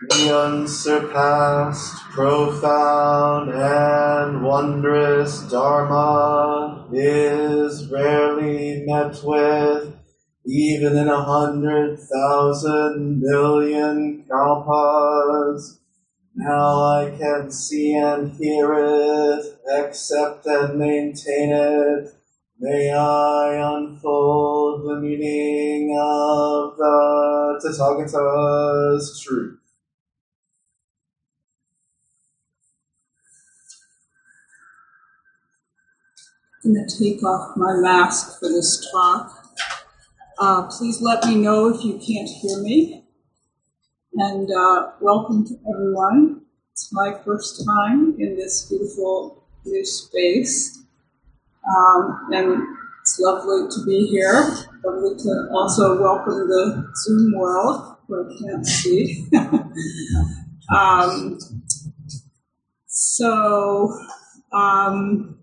The unsurpassed, profound, and wondrous Dharma is rarely met with, even in a hundred thousand million kalpas. Now I can see and hear it, accept and maintain it. May I unfold the meaning of the Tathagata's truth. Going to take off my mask for this talk. Uh, please let me know if you can't hear me. And uh, welcome to everyone. It's my first time in this beautiful new space. Um, and it's lovely to be here. Lovely to also welcome the Zoom world where I can't see. um, so, um,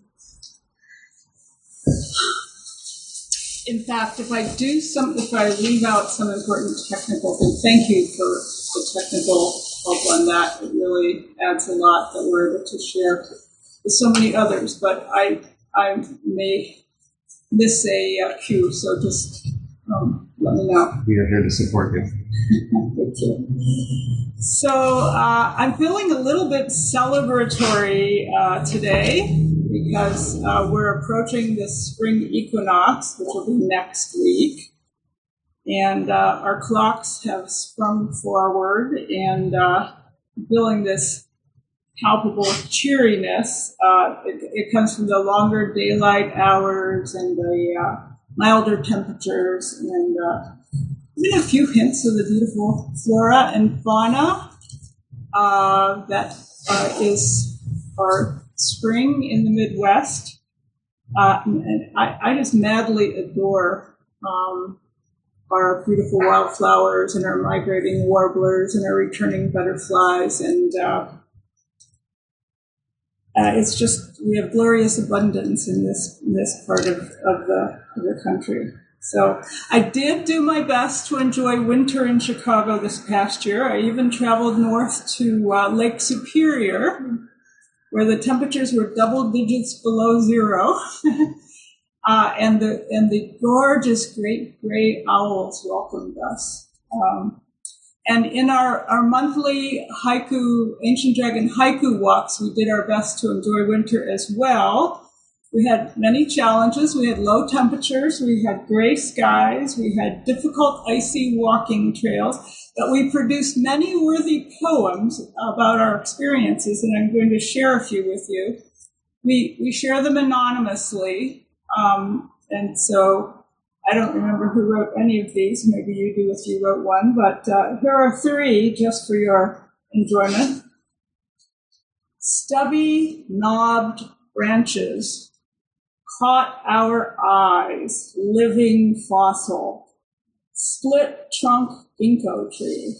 in fact, if I do some, if I leave out some important technical things, thank you for the technical help on that. It really adds a lot that we're able to share with so many others. But I, I may miss a uh, cue, so just um, let me know. We are here to support you. Thank you. So uh, I'm feeling a little bit celebratory uh, today because uh, we're approaching the spring equinox, which will be next week. And uh, our clocks have sprung forward and uh, feeling this palpable cheeriness. Uh, it, it, comes from the longer daylight hours and the uh, milder temperatures and uh, even a few hints of the beautiful flora and fauna that is our spring in the Midwest. Uh, and I, I, just madly adore um, our beautiful wildflowers and our migrating warblers and our returning butterflies. And uh, uh, it's just, we have glorious abundance in this, in this part of, of, the, of the country. So I did do my best to enjoy winter in Chicago this past year. I even traveled north to uh, Lake Superior where the temperatures were double digits below zero. uh, and the and the gorgeous great gray owls welcomed us. Um, and in our, our monthly haiku, ancient dragon haiku walks, we did our best to enjoy winter as well. We had many challenges. We had low temperatures. We had gray skies. We had difficult, icy walking trails. But we produced many worthy poems about our experiences, and I'm going to share a few with you. We, we share them anonymously. Um, and so I don't remember who wrote any of these. Maybe you do if you wrote one. But uh, here are three just for your enjoyment. Stubby, knobbed branches caught our eyes, living fossil, split trunk ginkgo tree.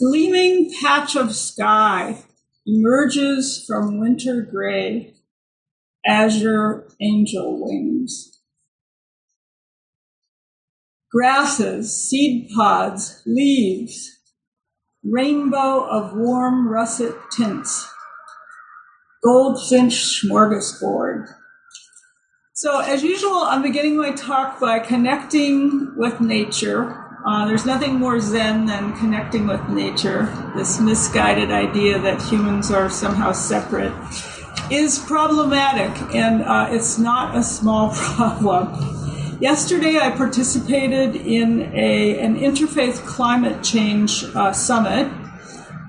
Gleaming patch of sky emerges from winter gray, azure angel wings. Grasses, seed pods, leaves, rainbow of warm russet tints Goldfinch smorgasbord. So, as usual, I'm beginning my talk by connecting with nature. Uh, there's nothing more Zen than connecting with nature. This misguided idea that humans are somehow separate is problematic, and uh, it's not a small problem. Yesterday, I participated in a, an interfaith climate change uh, summit.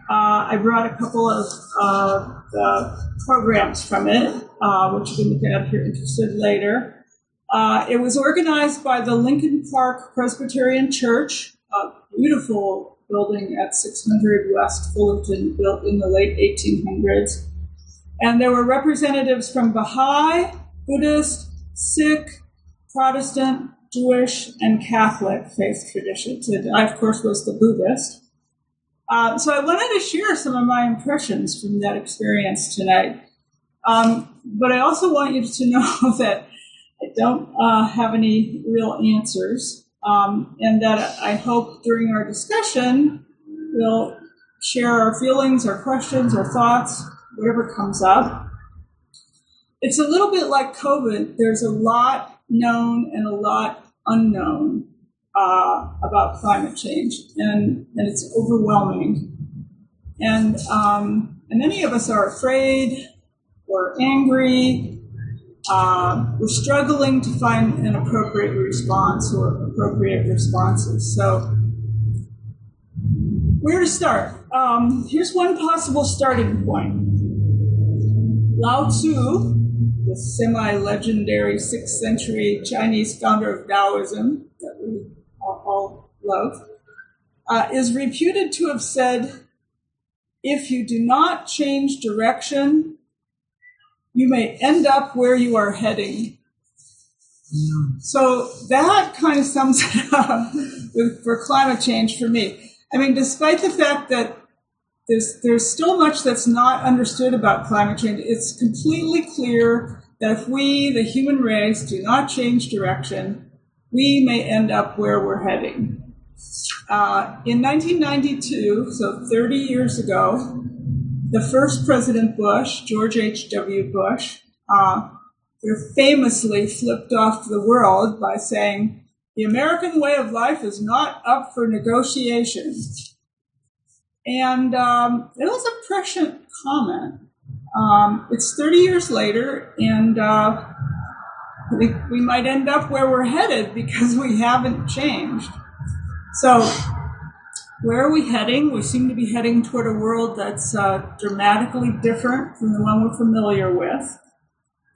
Uh, I brought a couple of uh, the programs from it, uh, which you can look at if you're interested later. Uh, it was organized by the Lincoln Park Presbyterian Church, a beautiful building at 600 West Fullerton, built in the late 1800s. And there were representatives from Baha'i, Buddhist, Sikh, Protestant, Jewish, and Catholic faith traditions. And I, of course, was the Buddhist. Uh, so I wanted to share some of my impressions from that experience tonight. Um, but I also want you to know that I don't uh, have any real answers, um, and that I hope during our discussion we'll share our feelings, our questions, our thoughts, whatever comes up. It's a little bit like COVID. There's a lot known and a lot unknown uh, about climate change, and, and it's overwhelming. And, um, and many of us are afraid or angry. Uh, we're struggling to find an appropriate response or appropriate responses. So, where to start? Um, here's one possible starting point. Lao Tzu, the semi legendary 6th century Chinese founder of Taoism that we all love, uh, is reputed to have said, If you do not change direction, you may end up where you are heading. So that kind of sums it up for climate change for me. I mean, despite the fact that there's, there's still much that's not understood about climate change, it's completely clear that if we, the human race, do not change direction, we may end up where we're heading. Uh, in 1992, so 30 years ago, the first President Bush, George H.W. Bush, uh, famously flipped off the world by saying, the American way of life is not up for negotiation. And um, it was a prescient comment. Um, it's 30 years later, and uh, we, we might end up where we're headed because we haven't changed. So where are we heading? We seem to be heading toward a world that's uh, dramatically different from the one we're familiar with.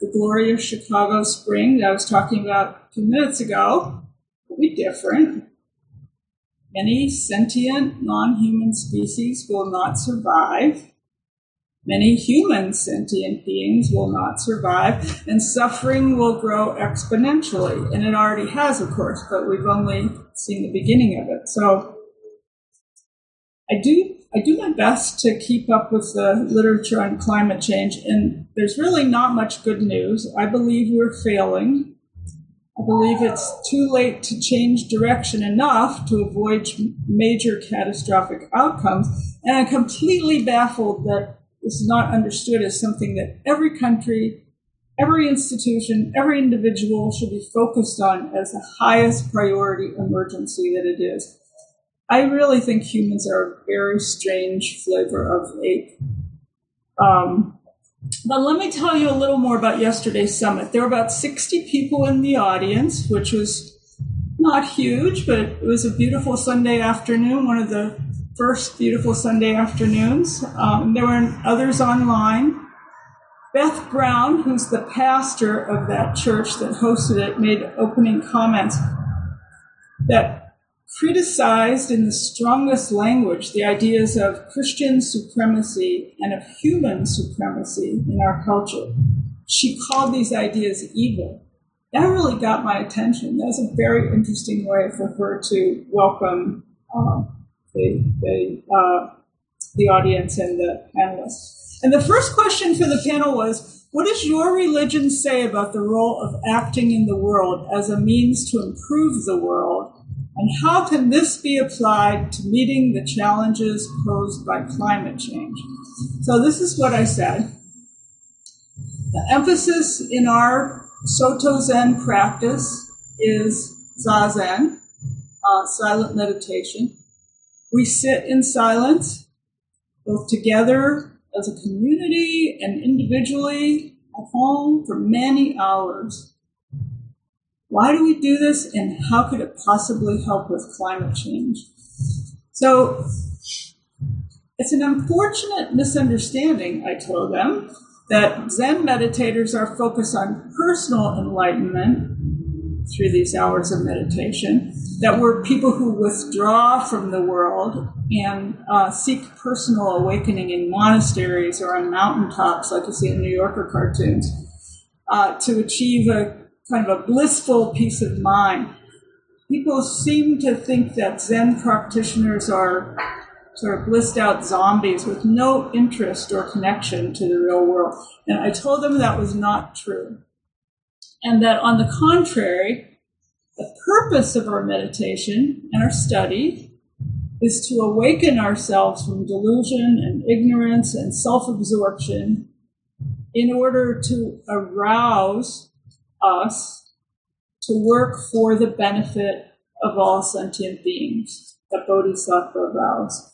The glory of Chicago spring that I was talking about a few minutes ago will be different. Many sentient, non human species will not survive. Many human sentient beings will not survive, and suffering will grow exponentially. And it already has, of course, but we've only seen the beginning of it. So I do I do my best to keep up with the literature on climate change, and there's really not much good news. I believe we're failing. I believe it's too late to change direction enough to avoid major catastrophic outcomes, and I'm completely baffled that is not understood as something that every country, every institution, every individual should be focused on as the highest priority emergency that it is. I really think humans are a very strange flavor of ape. Um, but let me tell you a little more about yesterday's summit. There were about 60 people in the audience, which was not huge, but it was a beautiful Sunday afternoon, one of the first beautiful Sunday afternoons. Um, there were others online. Beth Brown, who's the pastor of that church that hosted it, made opening comments that criticized in the strongest language the ideas of Christian supremacy and of human supremacy in our culture. She called these ideas evil. That really got my attention. That was a very interesting way for her to welcome uh, the, uh, the audience and the panelists. And the first question for the panel was, what does your religion say about the role of acting in the world as a means to improve the world and how can this be applied to meeting the challenges posed by climate change? So, this is what I said. The emphasis in our Soto Zen practice is Zazen, uh, silent meditation. We sit in silence, both together as a community and individually at home for many hours. Why do we do this and how could it possibly help with climate change? So it's an unfortunate misunderstanding, I told them, that Zen meditators are focused on personal enlightenment through these hours of meditation that we're people who withdraw from the world and uh, seek personal awakening in monasteries or on mountaintops, like you see in New Yorker cartoons, uh, to achieve a kind of a blissful peace of mind. People seem to think that Zen practitioners are sort of blissed out zombies with no interest or connection to the real world. And I told them that was not true. And that on the contrary, the purpose of our meditation and our study is to awaken ourselves from delusion and ignorance and self absorption in order to arouse us to work for the benefit of all sentient beings that Bodhisattva vows.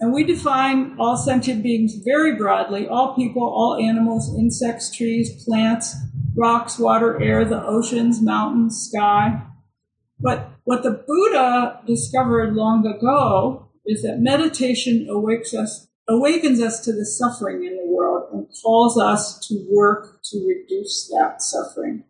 And we define all sentient beings very broadly all people, all animals, insects, trees, plants, rocks, water, air, the oceans, mountains, sky. But what the Buddha discovered long ago is that meditation awakes us, awakens us to the suffering in the world and calls us to work to reduce that suffering.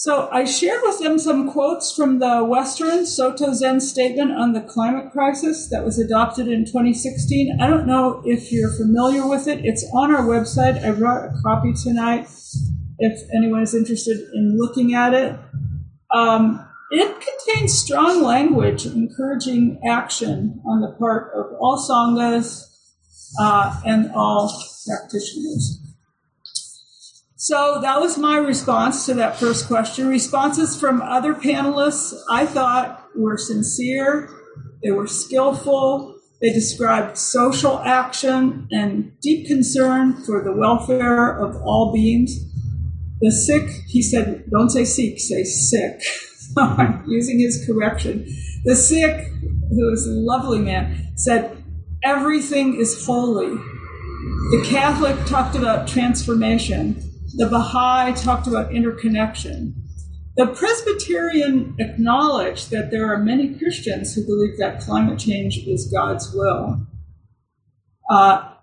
So I shared with them some quotes from the Western Soto Zen statement on the climate crisis that was adopted in 2016. I don't know if you're familiar with it. It's on our website. I brought a copy tonight if anyone is interested in looking at it. Um, it contains strong language encouraging action on the part of all sanghas uh, and all practitioners. So that was my response to that first question. Responses from other panelists I thought were sincere, they were skillful, they described social action and deep concern for the welfare of all beings. The Sikh, he said, don't say sick, say sick. I'm using his correction. The Sikh, who is a lovely man, said, everything is holy. The Catholic talked about transformation. The Baha'i talked about interconnection. The Presbyterian acknowledged that there are many Christians who believe that climate change is God's will. Uh,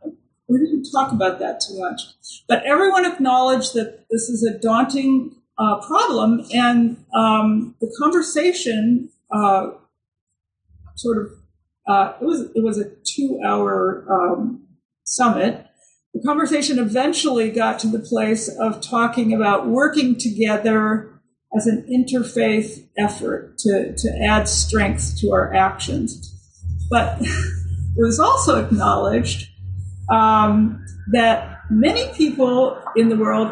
we didn't talk about that too much. But everyone acknowledged that this is a daunting uh, problem, and um, the conversation uh, sort of uh, it was it was a two hour um, summit, the conversation eventually got to the place of talking about working together as an interfaith effort to, to add strength to our actions. But it was also acknowledged um, that many people in the world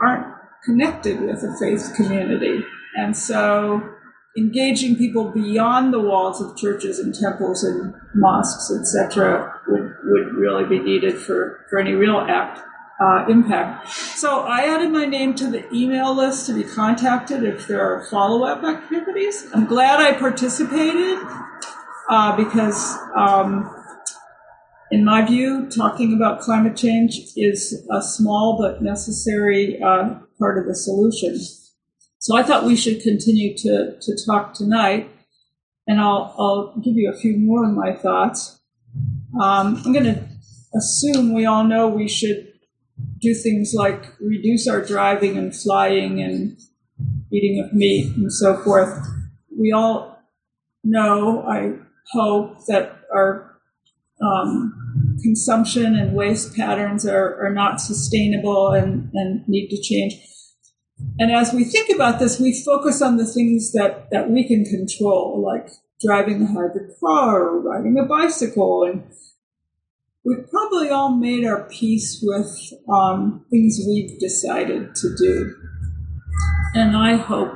aren't connected with a faith community. And so engaging people beyond the walls of churches and temples and mosques, etc., would, would really be needed for, for any real act uh, impact. So I added my name to the email list to be contacted if there are follow up activities. I'm glad I participated uh, because, um, in my view, talking about climate change is a small but necessary uh, part of the solution. So I thought we should continue to, to talk tonight, and I'll, I'll give you a few more of my thoughts. Um, I'm going to assume we all know we should do things like reduce our driving and flying and eating of meat and so forth. We all know, I hope, that our um, consumption and waste patterns are, are not sustainable and, and need to change. And as we think about this, we focus on the things that, that we can control, like driving a hybrid car or riding a bicycle. And we've probably all made our peace with um, things we've decided to do. And I hope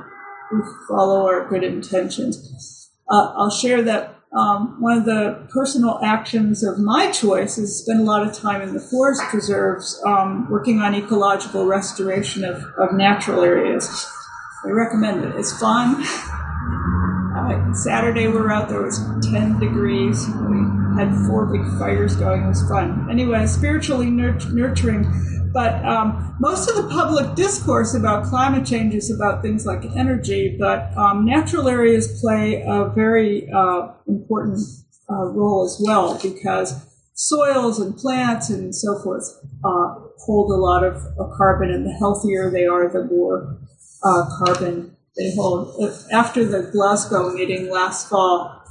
we follow our good intentions. Uh, I'll share that um, one of the personal actions of my choice is spend a lot of time in the forest preserves um, working on ecological restoration of, of natural areas. I recommend it. It's fun. Uh, Saturday we were out there, it was 10 degrees. We had four big fires going. It was fun. Anyway, spiritually nurturing but um, most of the public discourse about climate change is about things like energy, but um, natural areas play a very uh, important uh, role as well because soils and plants and so forth uh, hold a lot of carbon, and the healthier they are, the more uh, carbon they hold. If, after the Glasgow meeting last fall,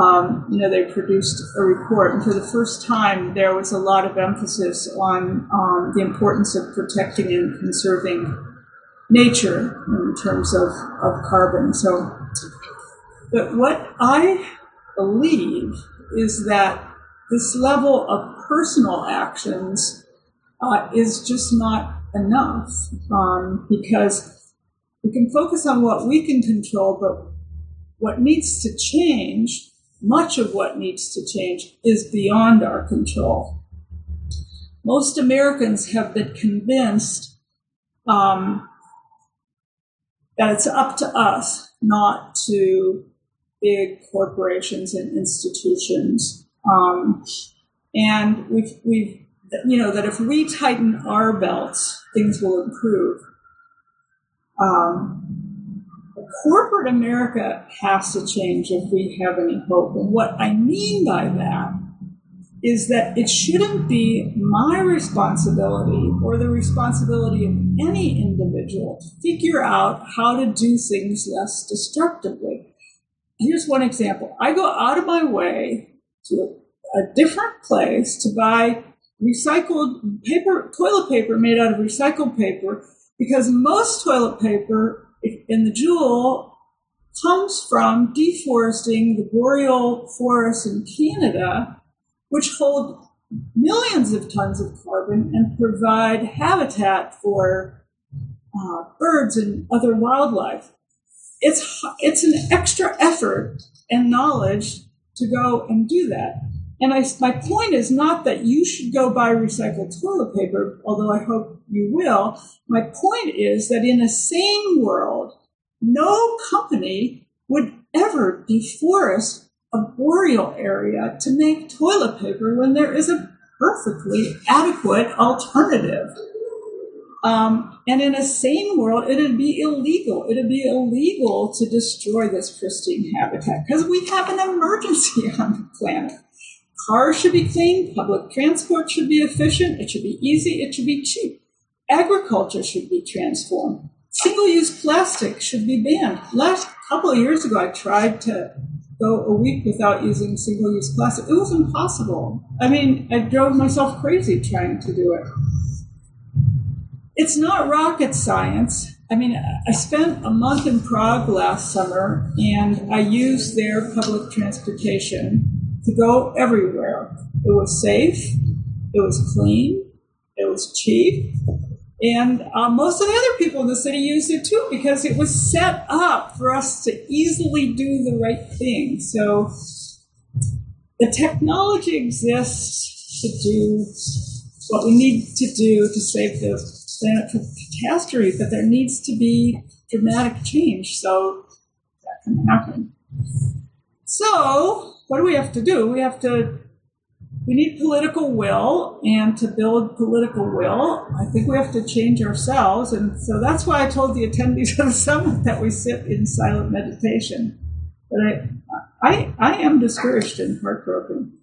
um, you know, they produced a report, and for the first time, there was a lot of emphasis on um, the importance of protecting and conserving nature in terms of, of carbon. So, but what I believe is that this level of personal actions uh, is just not enough um, because we can focus on what we can control, but what needs to change much of what needs to change is beyond our control. Most Americans have been convinced um, that it's up to us, not to big corporations and institutions. Um, and we've, we've, you know, that if we tighten our belts, things will improve. Um, corporate America has to change if we have any hope. And what I mean by that is that it shouldn't be my responsibility or the responsibility of any individual to figure out how to do things less destructively. Here's one example. I go out of my way to a, different place to buy recycled paper, toilet paper made out of recycled paper because most toilet paper in the Jewel comes from deforesting the boreal forests in Canada, which hold millions of tons of carbon and provide habitat for uh, birds and other wildlife. It's, it's an extra effort and knowledge to go and do that. And I, my point is not that you should go buy recycled toilet paper, although I hope you will. My point is that in a sane world, no company would ever deforest a boreal area to make toilet paper when there is a perfectly adequate alternative. Um, and in a sane world, it'd be illegal. It'd be illegal to destroy this pristine habitat because we have an emergency on the planet. Cars should be clean, public transport should be efficient, it should be easy, it should be cheap. Agriculture should be transformed. Single use plastic should be banned. Last couple of years ago, I tried to go a week without using single use plastic. It was impossible. I mean, I drove myself crazy trying to do it. It's not rocket science. I mean, I spent a month in Prague last summer and I used their public transportation to go everywhere. It was safe, it was clean, it was cheap, and uh, most of the other people in the city used it too because it was set up for us to easily do the right thing. So the technology exists to do what we need to do to save the planet from catastrophe, but there needs to be dramatic change so that can happen. So what do we have to do? We have to, we need political will, and to build political will, I think we have to change ourselves. And so that's why I told the attendees of the summit that we sit in silent meditation. But I, I, I am discouraged and heartbroken.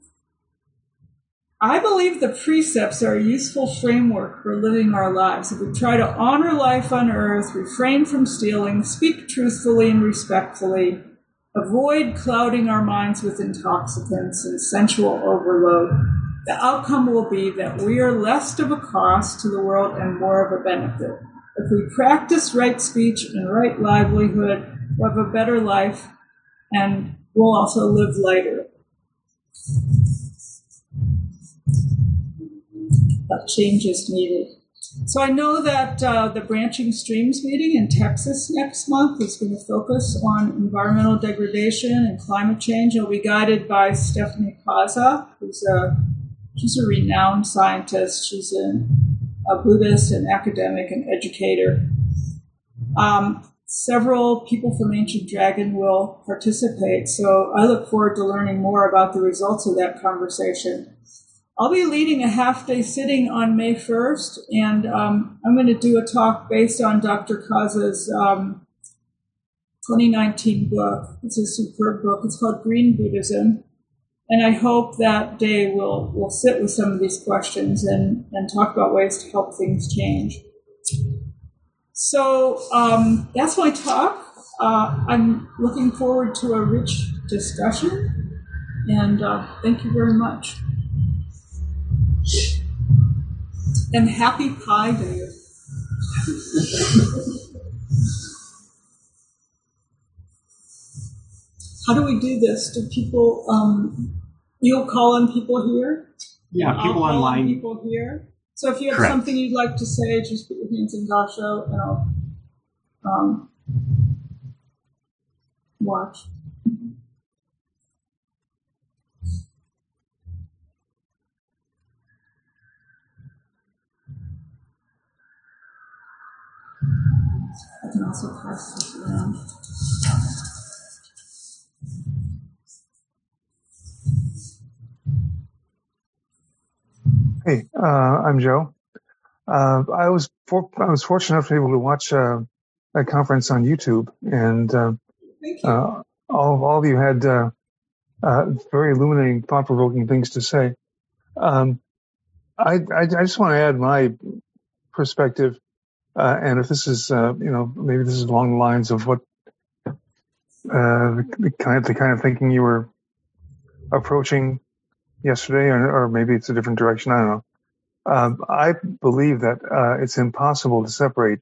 I believe the precepts are a useful framework for living our lives. If we try to honor life on earth, refrain from stealing, speak truthfully and respectfully, avoid clouding our minds with intoxicants and sensual overload, the outcome will be that we are less of a cost to the world and more of a benefit. If we practice right speech and right livelihood, we'll have a better life and we'll also live lighter. But change is needed. So I know that uh, the Branching Streams meeting in Texas next month is going to focus on environmental degradation and climate change. It'll be guided by Stephanie Kaza, who's a she's a renowned scientist. She's a, a Buddhist and academic and educator. Um, several people from Ancient Dragon will participate, so I look forward to learning more about the results of that conversation. I'll be leading a half day sitting on May 1st, and um, I'm going to do a talk based on Dr. Kaza's um, 2019 book. It's a superb book. It's called Green Buddhism. And I hope that day we'll, we'll sit with some of these questions and, and talk about ways to help things change. So um, that's my talk. uh, I'm looking forward to a rich discussion, and uh, thank you very much. And happy Pi Day. How do we do this? Do people, um, you'll call on people here? Yeah, I'll people call on online. people here. So if you have Correct. something you'd like to say, just put your hands in gassho and I'll um, watch. I can also pass this around. Hey, uh, I'm Joe. Uh, I was for, I was fortunate enough to be able to watch uh, that conference on YouTube, and uh, you. uh, all all of you had uh, uh, very illuminating, thought provoking things to say. Um, I, I I just want to add my perspective, uh, and if this is uh, you know maybe this is along the lines of what uh, the, the kind of the kind of thinking you were approaching yesterday, or, or maybe it's a different direction. I don't know. Um, I believe that uh, it's impossible to separate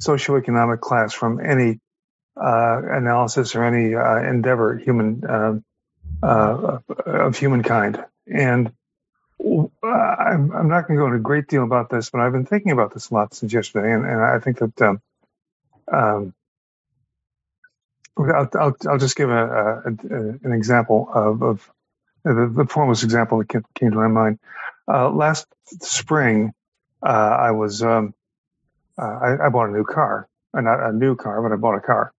socioeconomic class from any uh, analysis or any uh, endeavor human uh, of humankind. And I'm, I'm not going to go into a great deal about this, but I've been thinking about this a lot since yesterday, and, and I think that um, um, I'll, I'll, I'll just give a, a, a, an example of, of the, the foremost example that came, came to my mind. Uh, last spring, uh, I was um, uh, I, I bought a new car, uh, not a new car, but I bought a car,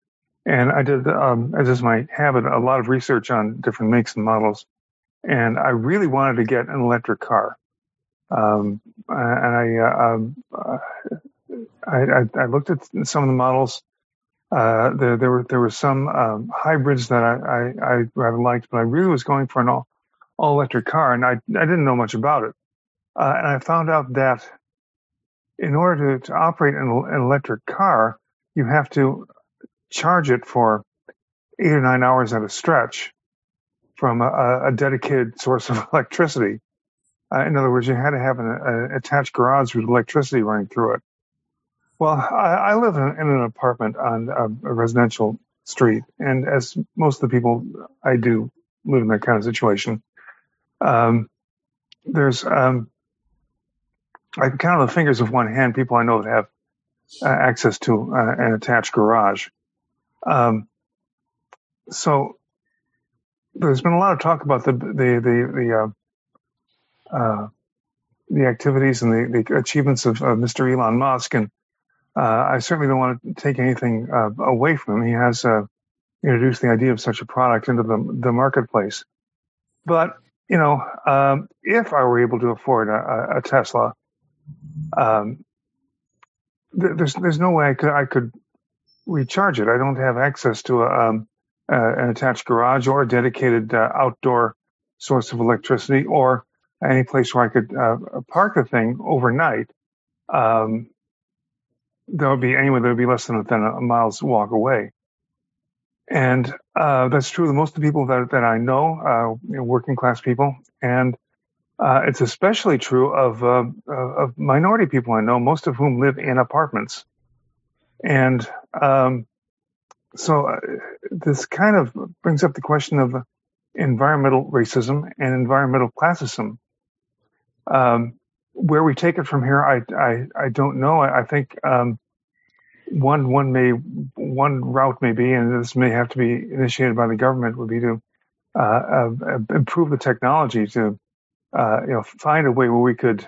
and I did um, as is my habit a lot of research on different makes and models, and I really wanted to get an electric car, um, and I, uh, um, uh, I, I I looked at some of the models. Uh, there, there were there were some um, hybrids that I, I, I rather liked, but I really was going for an all all electric car, and I I didn't know much about it, and I found out that in order to, to operate an, an electric car, you have to charge it for eight or nine hours at a stretch from a, a dedicated source of electricity. Uh, in other words, you had to have an attached garage with electricity running through it. Well, I, I live in, in an apartment on a, a residential street, and as most of the people I do live in that kind of situation, um, there's um, I can count on the fingers of one hand people I know that have uh, access to uh, an attached garage. Um, so there's been a lot of talk about the the the the, uh, uh, the activities and the, the achievements of Mr. Elon Musk, and uh, I certainly don't want to take anything uh, away from him. He has uh, introduced the idea of such a product into the the marketplace. But you know, um, if I were able to afford a, a Tesla, um, th- there's there's no way I could I could recharge it. I don't have access to a, um, uh, an attached garage or a dedicated uh, outdoor source of electricity or any place where I could uh, park the thing overnight. Um, there would be anyway. There would be less than, than a mile's walk away, and uh, that's true of most of the people that that I know, uh, working class people, and uh, it's especially true of of minority people I know, most of whom live in apartments, and um, so uh, this kind of brings up the question of environmental racism and environmental classism. Um, where we take it from here, I I, I don't know. I, I think um, one one may one route may be, and this may have to be initiated by the government, would be to uh, uh, improve the technology to uh, you know find a way where we could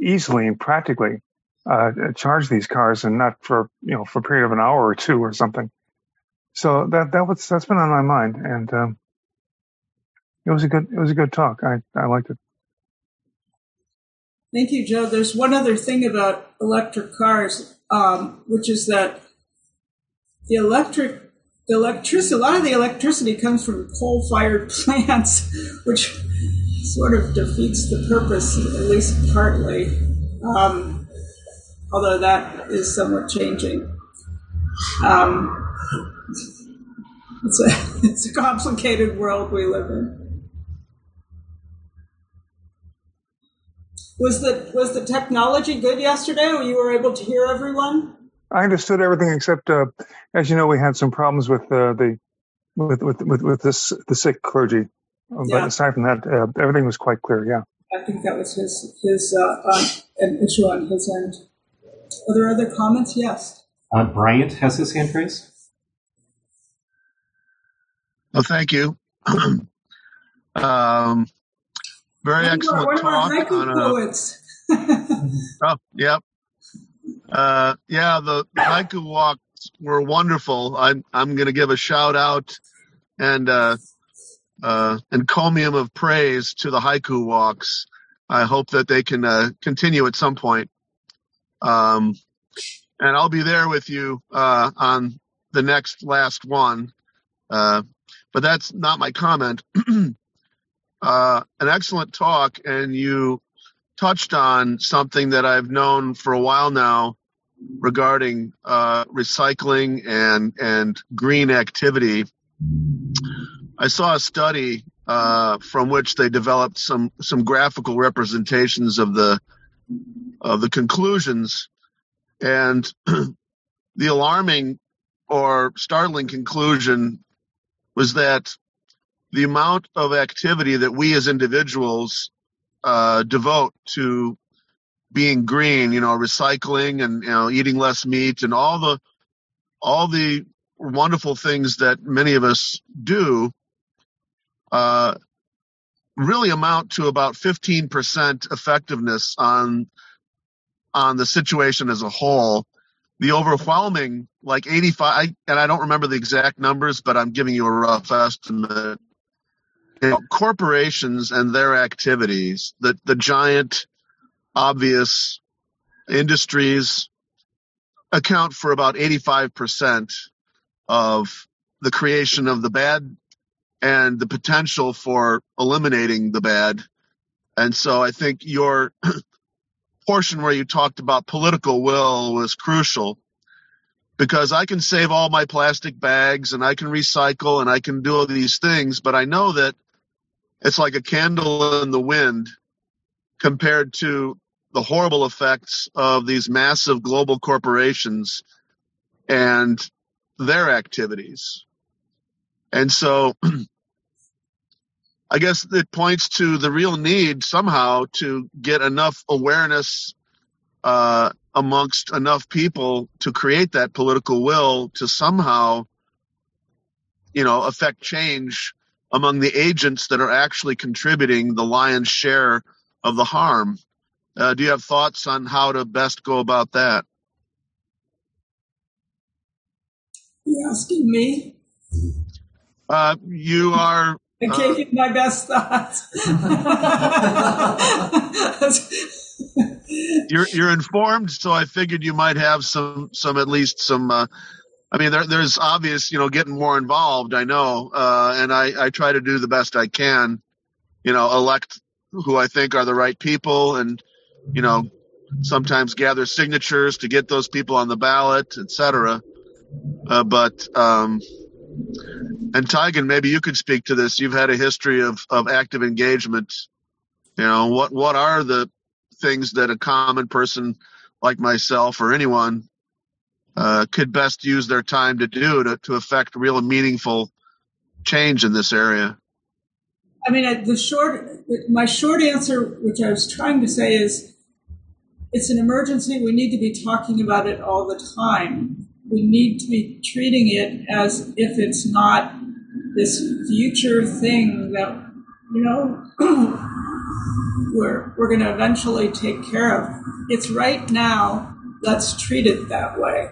easily and practically uh, charge these cars, and not for you know for a period of an hour or two or something. So that that was that's been on my mind, and um, it was a good it was a good talk. I I liked it. Thank you, Joe. There's one other thing about electric cars, um, which is that the electric, the electricity, a lot of the electricity comes from coal-fired plants, which sort of defeats the purpose, at least partly. Um, although that is somewhat changing. Um, it's a it's a complicated world we live in. Was the was the technology good yesterday? Were you were able to hear everyone? I understood everything except, uh, as you know, we had some problems with uh, the with with with, with this the Sikh clergy. But Yeah. aside from that, uh, everything was quite clear. Yeah. I think that was his his uh, uh, an issue on his end. Are there other comments? Yes. Uh, Bryant has his hand raised. Oh, thank you. um, very One excellent talk on a, oh, yep. Uh, yeah, the haiku walks were wonderful. I'm I'm going to give a shout out and uh, uh, encomium of praise to the haiku walks. I hope that they can uh, continue at some point. Um, and I'll be there with you uh, on the next last one. Uh, but that's not my comment. uh, an excellent talk, and you touched on something that I've known for a while now regarding uh, recycling and and green activity. I saw a study uh, from which they developed some some graphical representations of the of the conclusions, and the alarming or startling conclusion was that the amount of activity that we as individuals uh, devote to being green, you know, recycling and you know eating less meat and all the all the wonderful things that many of us do uh, really amount to about 15% effectiveness on on the situation as a whole the overwhelming like 85 and i don't remember the exact numbers but i'm giving you a rough estimate. You know, corporations and their activities the the giant obvious industries account for about 85% of the creation of the bad and the potential for eliminating the bad. And so i think your portion where you talked about political will was crucial because I can save all my plastic bags and I can recycle and I can do all these things, but I know that it's like a candle in the wind compared to the horrible effects of these massive global corporations and their activities. And so I guess it points to the real need somehow to get enough awareness uh, amongst enough people to create that political will to somehow, you know, affect change among the agents that are actually contributing the lion's share of the harm. Uh, do you have thoughts on how to best go about that? You asking me? Uh, you are I gave you my best thoughts. you're you're informed, so I figured you might have some some at least some. Uh, I mean, there, there's obvious, you know, getting more involved. I know, uh, and I I try to do the best I can. You know, elect who I think are the right people, and you know, sometimes gather signatures to get those people on the ballot, etc. Uh, but um, and Taigen, maybe you could speak to this. You've had a history of of active engagement. You know, what what are the things that a common person like myself or anyone uh, could best use their time to do to, to affect real meaningful change in this area? I mean, the short, my short answer, which I was trying to say, is it's an emergency. We need to be talking about it all the time. We need to be treating it as if it's not this future thing that, you know, we're, we're going to eventually take care of. It's right now. Let's treat it that way.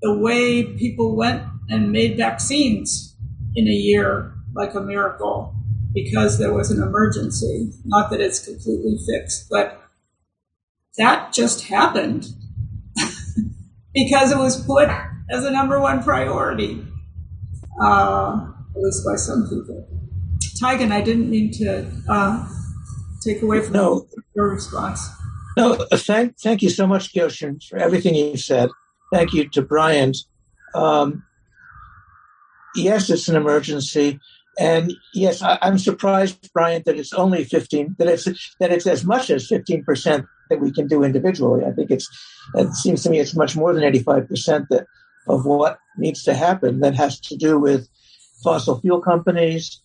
The way people went and made vaccines in a year, like a miracle, because there was an emergency. Not that it's completely fixed, but that just happened because it was put as a number one priority, uh, at least by some people. Taigen, I didn't mean to uh, take away from No. your response. No, uh, thank thank you so much, Goshen, for everything you've said. Thank you to Brian. Um, yes, it's an emergency. And yes, I, am surprised, Brian, that it's only 15, that it's, that it's as much as 15% that we can do individually. I think it's, it seems to me it's much more than 85% that, of what needs to happen that has to do with fossil fuel companies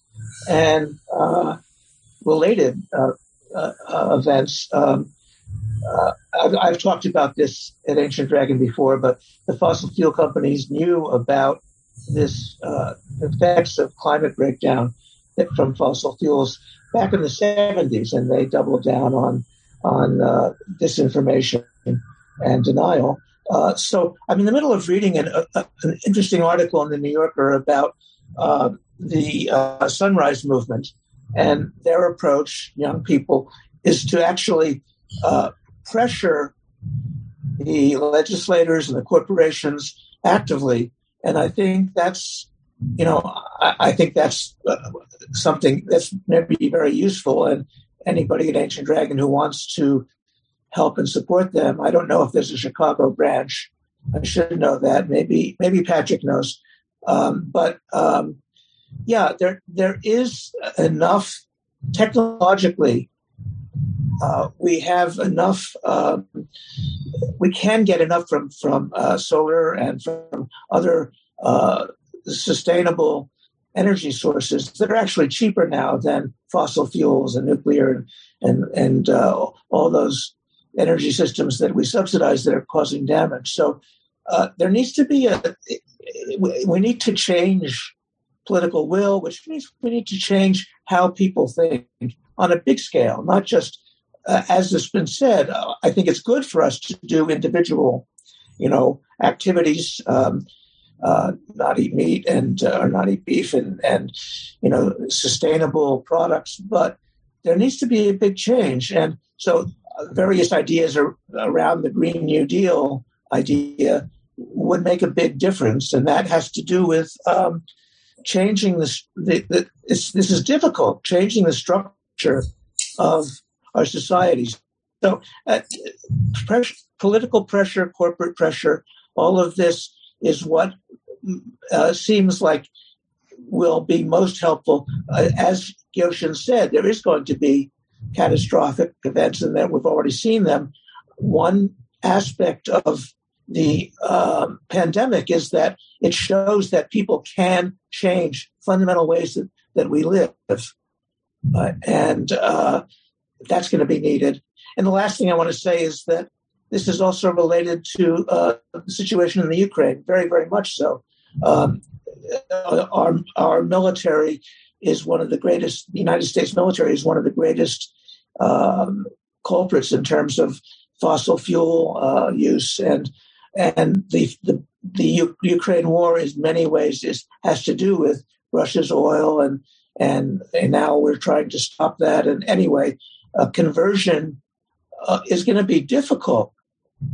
and uh, related uh, uh, events. Um, uh, I've, I've, talked about this at Ancient Dragon before, but the fossil fuel companies knew about this uh, effects of climate breakdown from fossil fuels back in the 70s, and they doubled down on on uh, disinformation and denial. Uh, so I'm in the middle of reading an, a, an interesting article in the New Yorker about uh, the uh, Sunrise Movement and their approach, young people, is to actually uh, pressure the legislators and the corporations actively and I think that's, you know, I, I think that's uh, something that's maybe very useful. And anybody at Ancient Dragon who wants to help and support them, I don't know if there's a Chicago branch. I should know that. Maybe maybe Patrick knows. Um, but um, yeah, there there is enough technologically. Uh, we have enough. Um, we can get enough from from uh, solar and from other uh, sustainable energy sources that are actually cheaper now than fossil fuels and nuclear and and, and uh, all those energy systems that we subsidize that are causing damage. So uh, there needs to be a we need to change political will, which means we need to change how people think on a big scale, not just uh, as has been said, uh, I think it's good for us to do individual, you know, activities, um, uh, not eat meat and uh, or not eat beef and and you know sustainable products, but there needs to be a big change. And so, various ideas around the Green New Deal idea would make a big difference, and that has to do with um, changing this. The, the, this is difficult, changing the structure of our societies. So, uh, pressure, political pressure, corporate pressure, all of this is what uh, seems like will be most helpful. Uh, as Gyoshin said, there is going to be catastrophic events, and that we've already seen them. One aspect of the uh, pandemic is that it shows that people can change fundamental ways that, that we live. Uh, and uh, that's going to be needed. And the last thing I want to say is that this is also related to uh, the situation in the Ukraine, very, very much so. Um, our, our military is one of the greatest, the United States military is one of the greatest um, culprits in terms of fossil fuel uh, use. And, and the, the, the U- Ukraine war, in many ways, is, has to do with Russia's oil. And, and, and now we're trying to stop that. And anyway, uh, conversion uh, is going to be difficult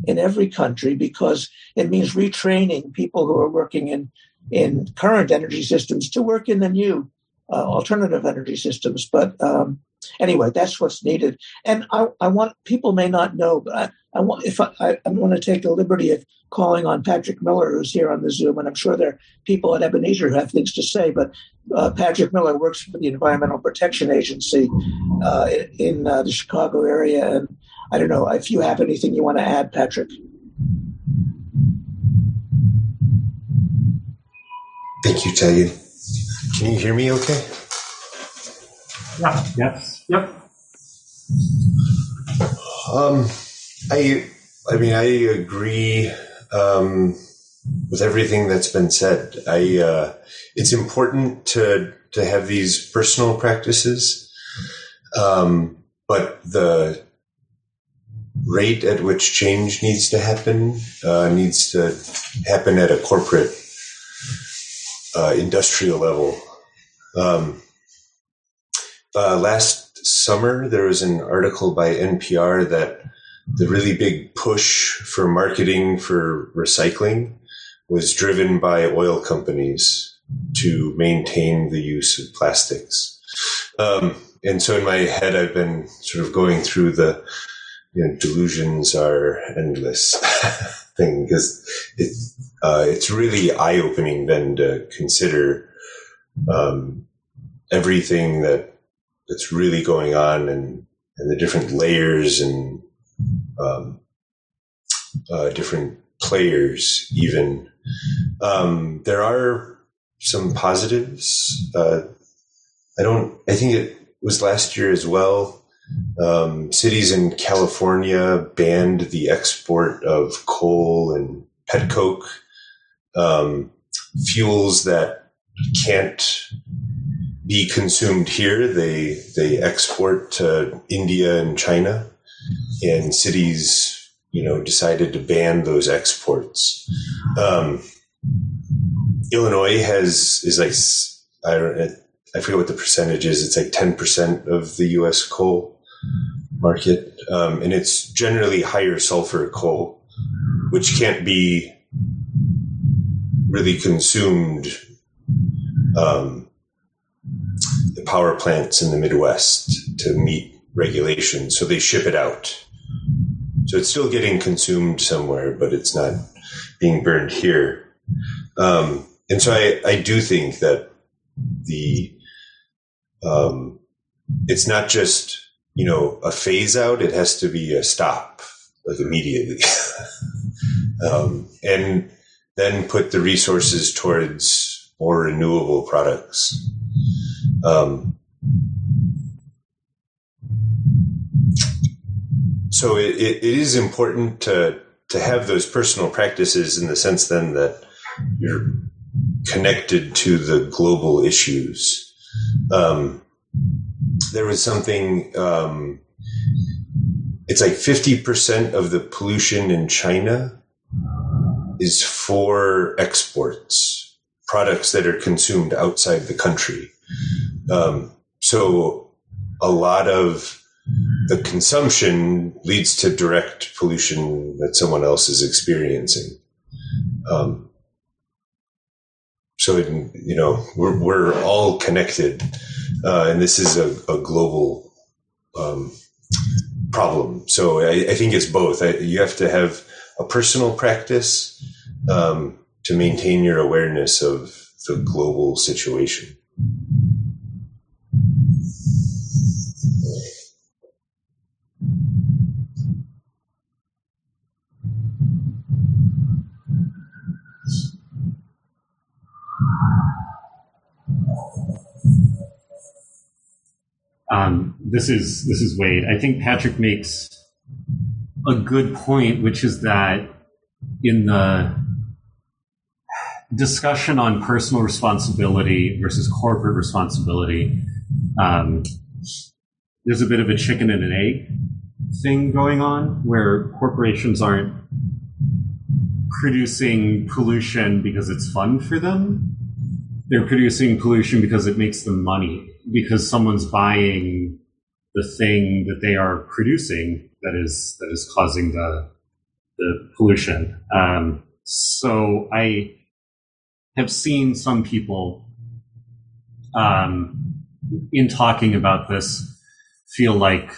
in every country because it means retraining people who are working in in current energy systems to work in the new uh, alternative energy systems. But um, anyway, that's what's needed. And I, I, want people may not know, but I, I want if I, I, want to take the liberty of calling on Patrick Miller, who's here on the Zoom, and I'm sure there are people at Ebenezer who have things to say. But uh, Patrick Miller works for the Environmental Protection Agency uh, in uh, the Chicago area, and I don't know if you have anything you want to add, Patrick. Thank you, Taigen. Can you hear me okay? Yeah. Yes. Yep. Um, I, I mean, I agree um, with everything that's been said. I, uh, it's important to to have these personal practices, um, but the rate at which change needs to happen uh, needs to happen at a corporate uh, industrial level. Um, uh, last summer, there was an article by NPR that the really big push for marketing for recycling was driven by oil companies to maintain the use of plastics. Um, and so in my head, I've been sort of going through the you know, delusions are endless thing because it, uh, it's really eye opening then to consider um, everything that that's really going on and, and the different layers and um, uh, different players even. Um, there are some positives. Uh, I don't, I think it was last year as well. Um, cities in California banned the export of coal and petcoke, um, fuels that can't be consumed here. They they export to India and China, and cities, you know, decided to ban those exports. Um, Illinois has is like I don't I forget what the percentage is. It's like ten percent of the U.S. coal market, um, and it's generally higher sulfur coal, which can't be really consumed. Um, the power plants in the Midwest to meet regulations, so they ship it out. So it's still getting consumed somewhere, but it's not being burned here. Um, and so I, I do think that the um, it's not just you know a phase out; it has to be a stop, like immediately, um, and then put the resources towards more renewable products. Um, so it, it, is important to to have those personal practices in the sense then that you're connected to the global issues. Um, there was something. Um, it's like fifty percent of the pollution in China is for exports, products that are consumed outside the country. Um, so a lot of the consumption leads to direct pollution that someone else is experiencing. Um, so, it, you know, we're, we're all connected, uh, and this is a, a global um, problem. So I, I, think it's both. I, you have to have a personal practice um, to maintain your awareness of the global situation. Um, this is this is Wade. I think Patrick makes a good point, which is that in the discussion on personal responsibility versus corporate responsibility, um, there's a bit of a chicken and an egg thing going on where corporations aren't producing pollution because it's fun for them. They're producing pollution because it makes them money because someone's buying the thing that they are producing that is that is causing the the pollution. Um, so I have seen some people um, in talking about this feel like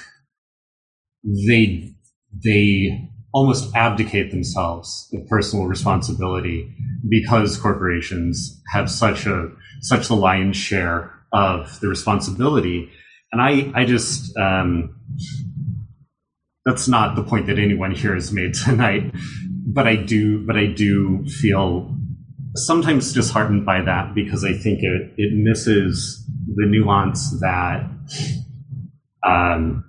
they they almost abdicate themselves of personal responsibility because corporations have such a such the lion's share of the responsibility. And I, I just, um, that's not the point that anyone here has made tonight. But I do, but I do feel sometimes disheartened by that because I think it, it misses the nuance that, um,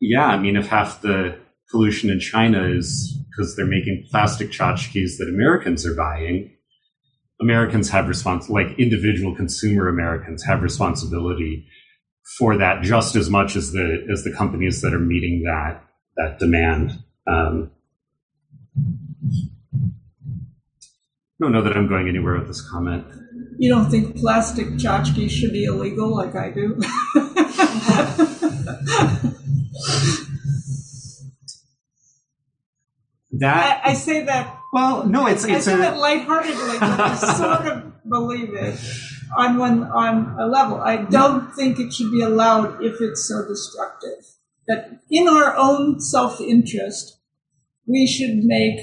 yeah, I mean, if half the pollution in China is because they're making plastic tchotchkes that Americans are buying, Americans have respons like individual consumer Americans have responsibility for that just as much as the as the companies that are meeting that that demand. Um, I don't know that I'm going anywhere with this comment. You don't think plastic tchotchkes should be illegal like I do? that I, I say that well, no, it's it's I a, say that lightheartedly, but I sort of believe it on one on a level. I don't think it should be allowed if it's so destructive. that in our own self-interest, we should make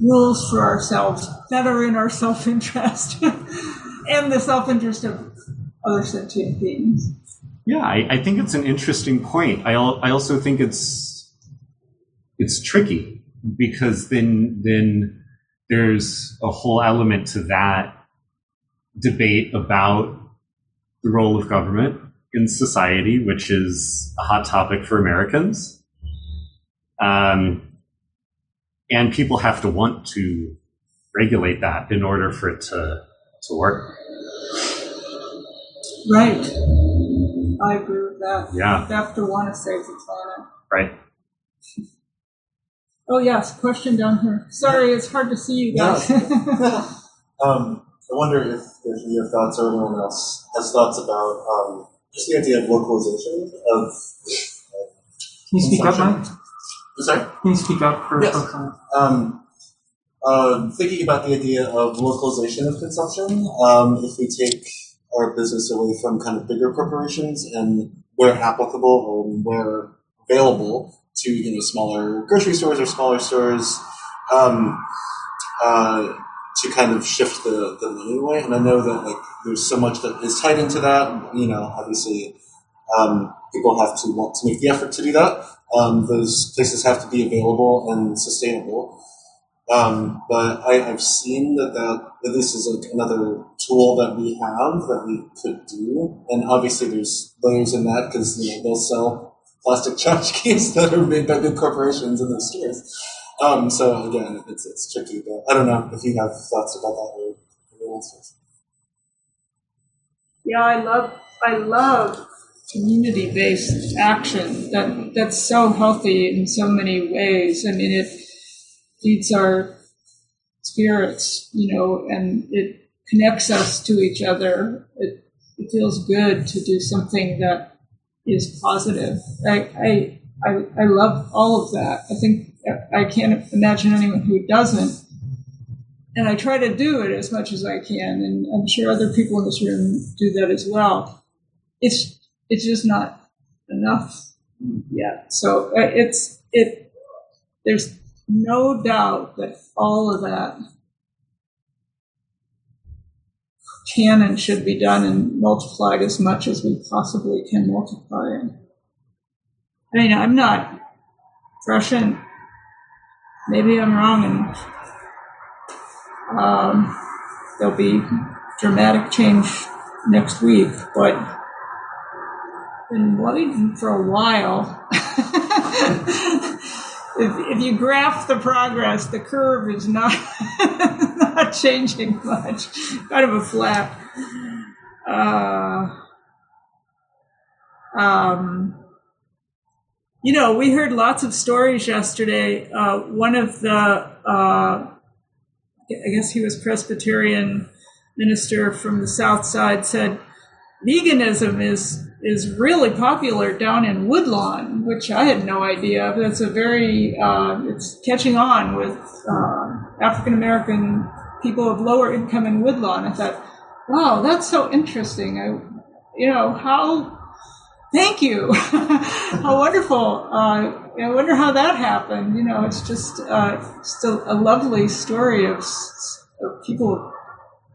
rules for ourselves that are in our self-interest and the self-interest of other sentient beings. Yeah, I, I think it's an interesting point. I, I also think it's it's tricky because then then there's a whole element to that debate about the role of government in society, which is a hot topic for Americans. Um, and people have to want to regulate that in order for it to, to work. Right. I agree with that. Yeah. They have to want to save the planet. Right. Oh, yes. Question down here. Sorry, it's hard to see you guys. um, I wonder if, if your thoughts or anyone else has thoughts about um, just the idea of localization of. Can you speak up, Mike? Sorry? Can you speak up for Yes. folks on? Um, uh, thinking about the idea of localization of consumption, um, if we take our business away from kind of bigger corporations and where applicable or where available to you know smaller grocery stores or smaller stores, um, uh, to kind of shift the, the money away. And I know that like there's so much that is tied into that. You know, obviously, um, people have to want to make the effort to do that. Um, those places have to be available and sustainable. Um, but I, I've seen that, that this is like another tool that we have that we could do. And obviously, there's layers in that because you know they'll sell plastic tchotchkes that are made by big corporations in those stores. Um, so again, it's it's tricky. But I don't know if you have thoughts about that or else. Yeah, I love I love community based action. That that's so healthy in so many ways. I mean, it feeds our spirits, you know, and it connects us to each other. It it feels good to do something that is positive. I I I, I love all of that. I think I can't imagine anyone who doesn't and I try to do it as much as I can, and I'm sure other people in this room do that as well. It's it's just not enough yet. So uh, it's it. There's no doubt that all of that can and should be done and multiplied as much as we possibly can multiply it. I mean, I'm not prescient. Maybe I'm wrong, and um, there'll be dramatic change next week, but been waiting for a while. if, if you graph the progress, the curve is not not changing much. Kind of a flat. Uh, um, you know, we heard lots of stories yesterday. Uh, one of the uh, I guess he was Presbyterian minister from the South Side, said veganism is is really popular down in Woodlawn, which I had no idea. of. That's a very uh, it's catching on with uh, African American people of lower income in Woodlawn. I thought, wow, that's so interesting. I, you know how. Thank you. how wonderful. Uh, I wonder how that happened. You know, it's just uh, still a lovely story of, of people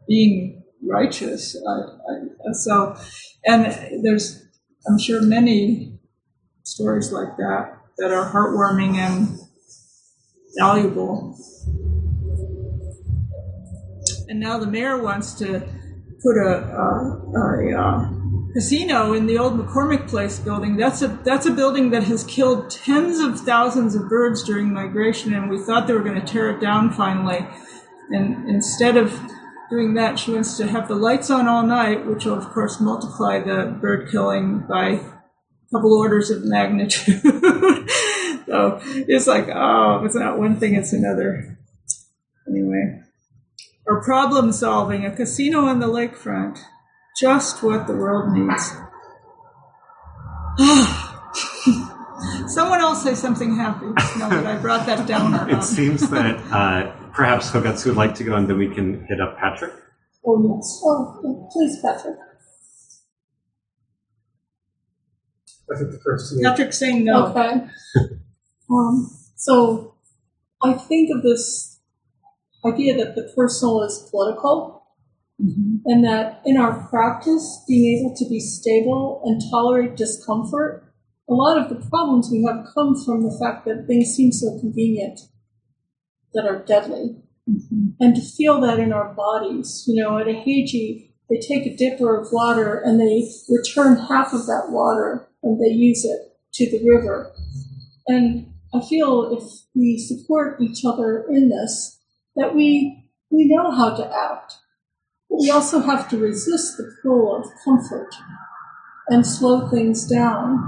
being righteous. I, I, so, and there's, I'm sure, many stories like that that are heartwarming and valuable. And now the mayor wants to put a, a, a, uh casino in the old McCormick Place building. That's a that's a building that has killed tens of thousands of birds during migration, and we thought they were going to tear it down finally. And instead of doing that, she wants to have the lights on all night, which will of course multiply the bird killing by a couple orders of magnitude. so it's like, oh, it's not one thing, it's another. Anyway, or problem solving, a casino on the lakefront just what the world needs. Someone else say something happy. No, but I brought that down. It seems that uh, perhaps Hogatsu would like to go, and then we can hit up Patrick. Oh, yes. Oh, please, Patrick. I think the first two. Patrick saying no. Okay. um, so I think of this idea that the personal is political, mm-hmm. and that in our practice, being able to be stable and tolerate discomfort, a lot of the problems we have come from the fact that things seem so convenient that are deadly. Mm-hmm. And to feel that in our bodies, you know, at Eiheiji, they take a dipper of water and they return half of that water and they use it to the river. And I feel if we support each other in this, that we we know how to act. But we also have to resist the pull of comfort and slow things down.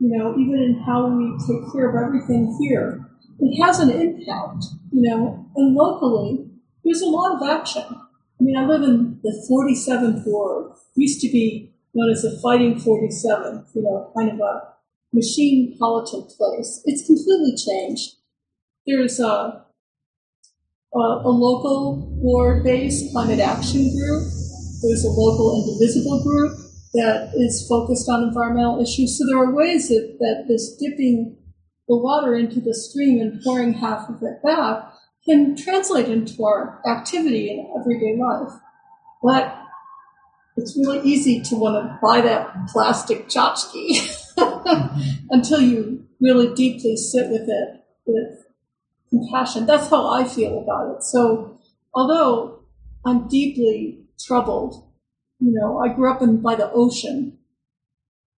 You know, even in how we take care of everything here, it has an impact. You know, and locally, there's a lot of action. I mean, I live in the 47th ward. Used to be known as the Fighting 47. You know, kind of a machine politic place. It's completely changed. There's a, a, a local ward-based climate action group. There's a local indivisible group that is focused on environmental issues. So there are ways that, that this dipping the water into the stream and pouring half of it back can translate into our activity in everyday life. But it's really easy to want to buy that plastic tchotchke until you really deeply sit with it with compassion. That's how I feel about it. So, although I'm deeply troubled, you know, I grew up in, by the ocean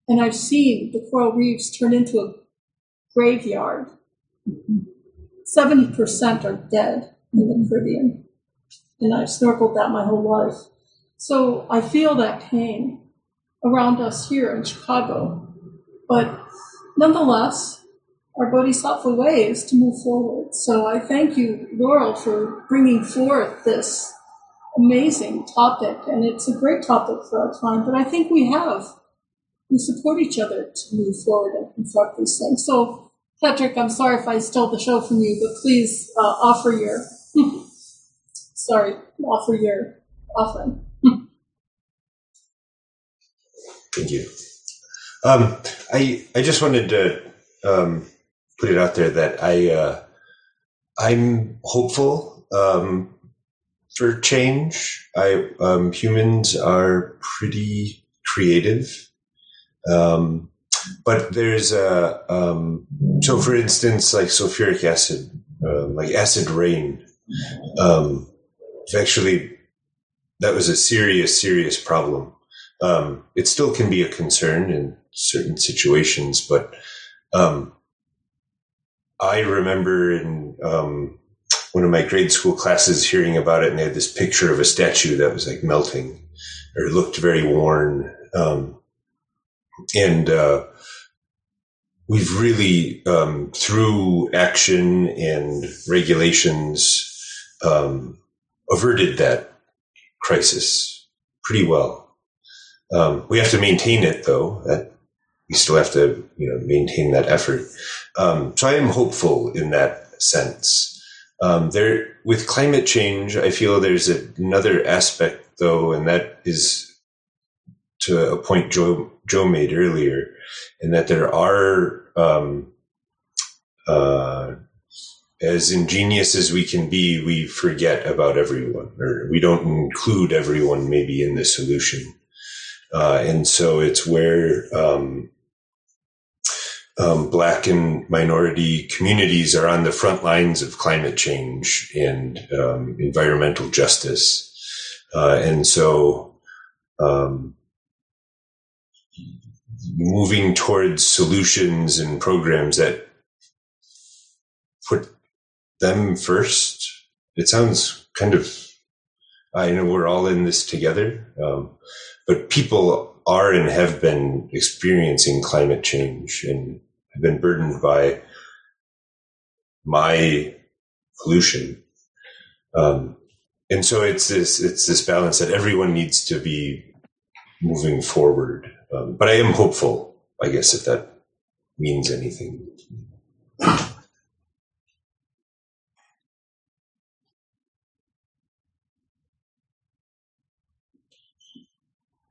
and I've seen the coral reefs turn into a graveyard. 70% are dead in the Caribbean. And I've snorkeled that my whole life. So I feel that pain around us here in Chicago. But nonetheless, our Bodhisattva way is to move forward. So I thank you, Laurel, for bringing forth this amazing topic. And it's a great topic for our time. But I think we have, we support each other to move forward and confront these things. So, Patrick, I'm sorry if I stole the show from you, but please uh, offer your, sorry, offer your offering. Thank you. Um, I I just wanted to um, put it out there that I uh, I'm hopeful um, for change. I um, humans are pretty creative, um, but there's a um, so for instance like sulfuric acid, uh, like acid rain. actually, that was a serious serious problem um, it still can be a concern in certain situations, but um, I remember in um, one of my grade school classes hearing about it, and they had this picture of a statue that was like melting or looked very worn. Um, and uh, we've really, um, through action and regulations, um, averted that crisis pretty well. Um, we have to maintain it though. That we still have to, you know, maintain that effort. Um, so I am hopeful in that sense. Um, there, with climate change, I feel there's another aspect though, and that is to a point Joe Joe made earlier, in that there are um, uh, as ingenious as we can be, we forget about everyone, or we don't include everyone maybe in the solution. Uh, and so it's where um, um, black and minority communities are on the front lines of climate change and um, environmental justice. Uh, and so um, moving towards solutions and programs that put them first, it sounds kind of, I know we're all in this together. Um, but people are and have been experiencing climate change and have been burdened by my pollution. Um, and so it's this it's this balance that everyone needs to be moving forward. Um, but I am hopeful, I guess, if that means anything.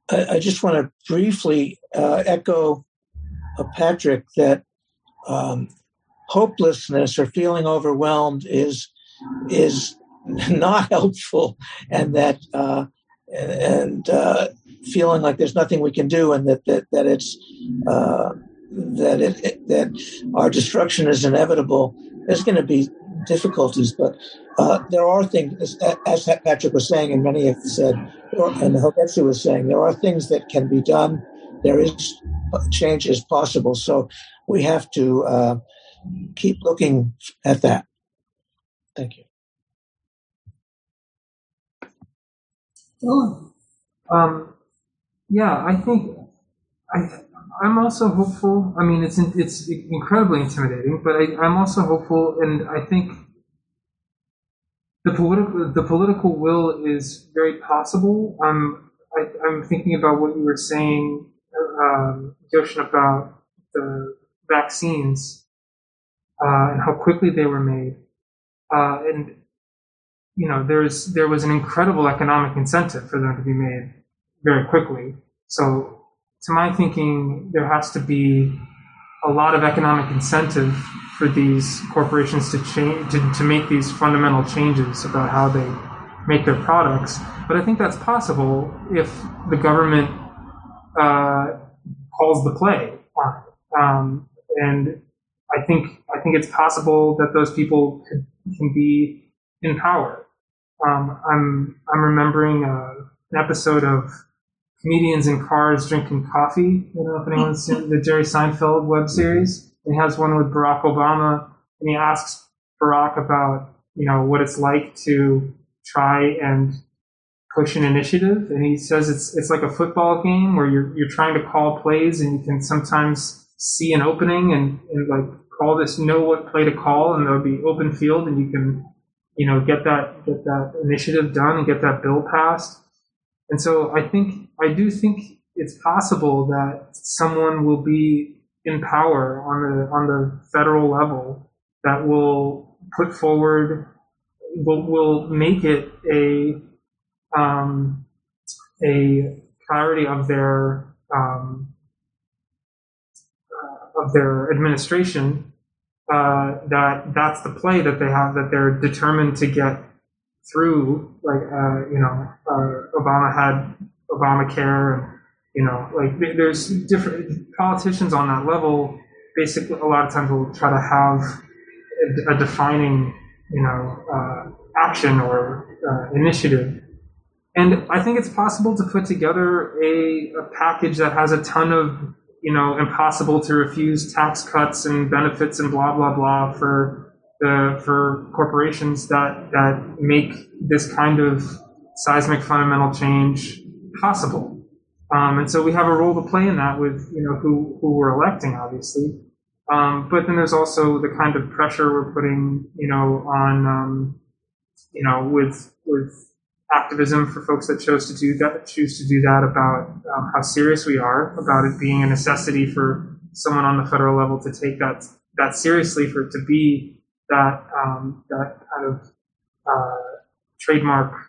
I, I just want to briefly uh, echo of Patrick that um, hopelessness or feeling overwhelmed is is not helpful, and that uh, and uh, feeling like there's nothing we can do, and that that that it's uh, that it, it, that our destruction is inevitable. There's going to be difficulties, but uh, there are things, as, as, Patrick was saying, and many have said, and Hoketsu was saying, there are things that can be done. There is change is possible, so we have to uh, keep looking at that. Thank you. Um, yeah, I think I, I'm also hopeful. I mean, it's it's incredibly intimidating, but I, I'm also hopeful, and I think the political the political will is very possible. I'm I, am thinking about what you were saying, um, about the vaccines uh, and how quickly they were made, uh, and you know, there's there was an incredible economic incentive for them to be made very quickly. So, to my thinking, there has to be a lot of economic incentive for these corporations to change to, to make these fundamental changes about how they make their products. But I think that's possible if the government uh, calls the play on it. Um, and I think I think it's possible that those people could, can be in power. Um, I'm I'm remembering uh, an episode of comedians in cars drinking coffee. I don't know if anyone's seen the Jerry Seinfeld web series. He has one with Barack Obama, and he asks Barack about you know what it's like to try and push an initiative, and he says it's it's like a football game where you're you're trying to call plays, and you can sometimes see an opening and, and like call this, know what play to call, and there'll be open field, and you can you know get that get that initiative done and get that bill passed. And so I think I do think it's possible that someone will be in power on the on the federal level that will put forward will will make it a um, a priority of their um, uh, of their administration uh, that that's the play that they have that they're determined to get through like uh, you know uh, Obama had Obamacare you know like there's different politicians on that level. Basically a lot of times will try to have a, a defining you know uh, action or uh, initiative. And I think it's possible to put together a, a package that has a ton of you know impossible to refuse tax cuts and benefits and blah blah blah for the for corporations that that make this kind of seismic fundamental change possible. Um, and so we have a role to play in that with you know who who we're electing, obviously. Um, but then there's also the kind of pressure we're putting, you know, on um, you know with with activism for folks that chose to do that choose to do that about um, how serious we are about it being a necessity for someone on the federal level to take that that seriously for it to be that um, that kind of uh, trademark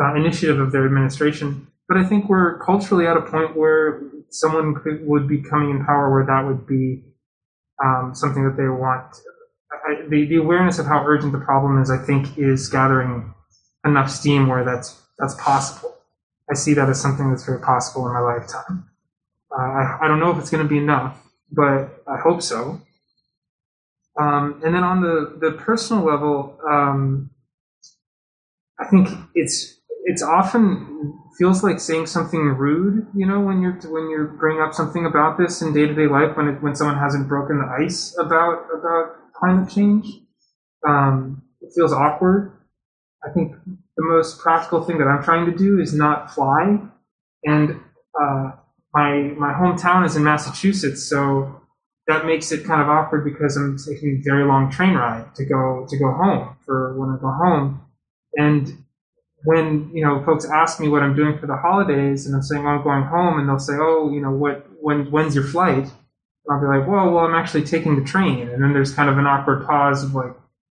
uh, initiative of their administration. But I think we're culturally at a point where someone could, would be coming in power where that would be um, something that they want. I, the, the awareness of how urgent the problem is, I think, is gathering enough steam where that's that's possible. I see that as something that's very possible in my lifetime. Uh, I, I don't know if it's going to be enough, but I hope so. Um, and then on the, the personal level, um, I think it's it's often feels like saying something rude, you know, when you're when you're bringing up something about this in day to day life when it, when someone hasn't broken the ice about about climate change. Um, it feels awkward. I think the most practical thing that I'm trying to do is not fly, and uh, my my hometown is in Massachusetts, so that makes it kind of awkward because I'm taking a very long train ride to go to go home for when I go home. And when you know folks ask me what I'm doing for the holidays, and I'm saying oh, I'm going home, and they'll say, oh, you know, what when when's your flight? And I'll be like, well, well, I'm actually taking the train, and then there's kind of an awkward pause of like,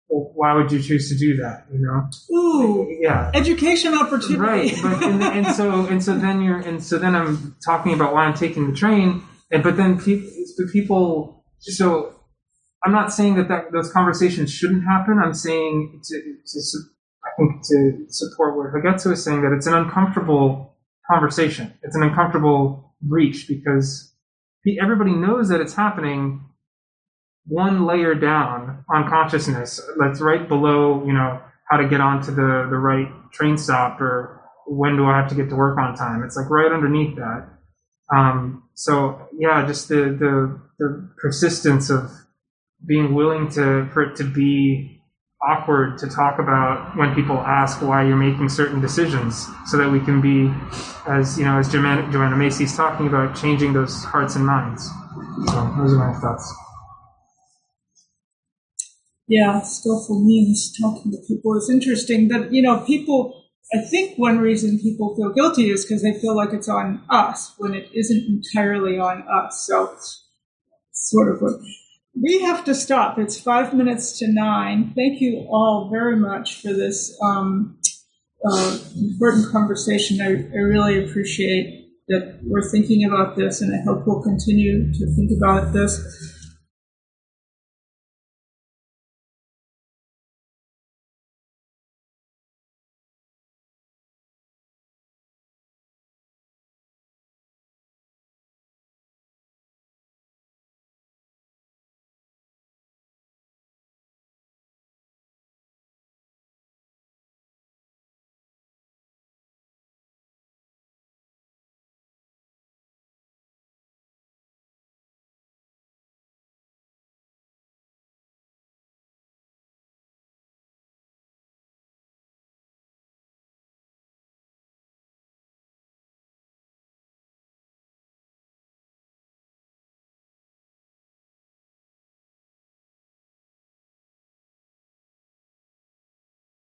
well, why would you choose to do that? You know? Ooh, yeah, education opportunity. Right, but and, and so and so then you're and so then I'm talking about why I'm taking the train and but then people, the people. So I'm not saying that, that those conversations shouldn't happen. I'm saying to, to I think to support what Hagetsu is saying that it's an uncomfortable conversation. It's an uncomfortable breach because everybody knows that it's happening one layer down on consciousness that's right below, you know, how to get onto the, the right train stop or when do I have to get to work on time. It's like right underneath that. Um, so yeah, just the, the, the persistence of being willing to, for it to be awkward to talk about when people ask why you're making certain decisions so that we can be as you know as joanna, joanna macy's talking about changing those hearts and minds so those are my thoughts yeah, skillful means talking to people is interesting. But, you know, people, I think one reason people feel guilty is because they feel like it's on us when it isn't entirely on us. So, sort of what we have to stop. It's five minutes to nine. Thank you all very much for this um, uh, important conversation. I, I really appreciate that we're thinking about this, and I hope we'll continue to think about this.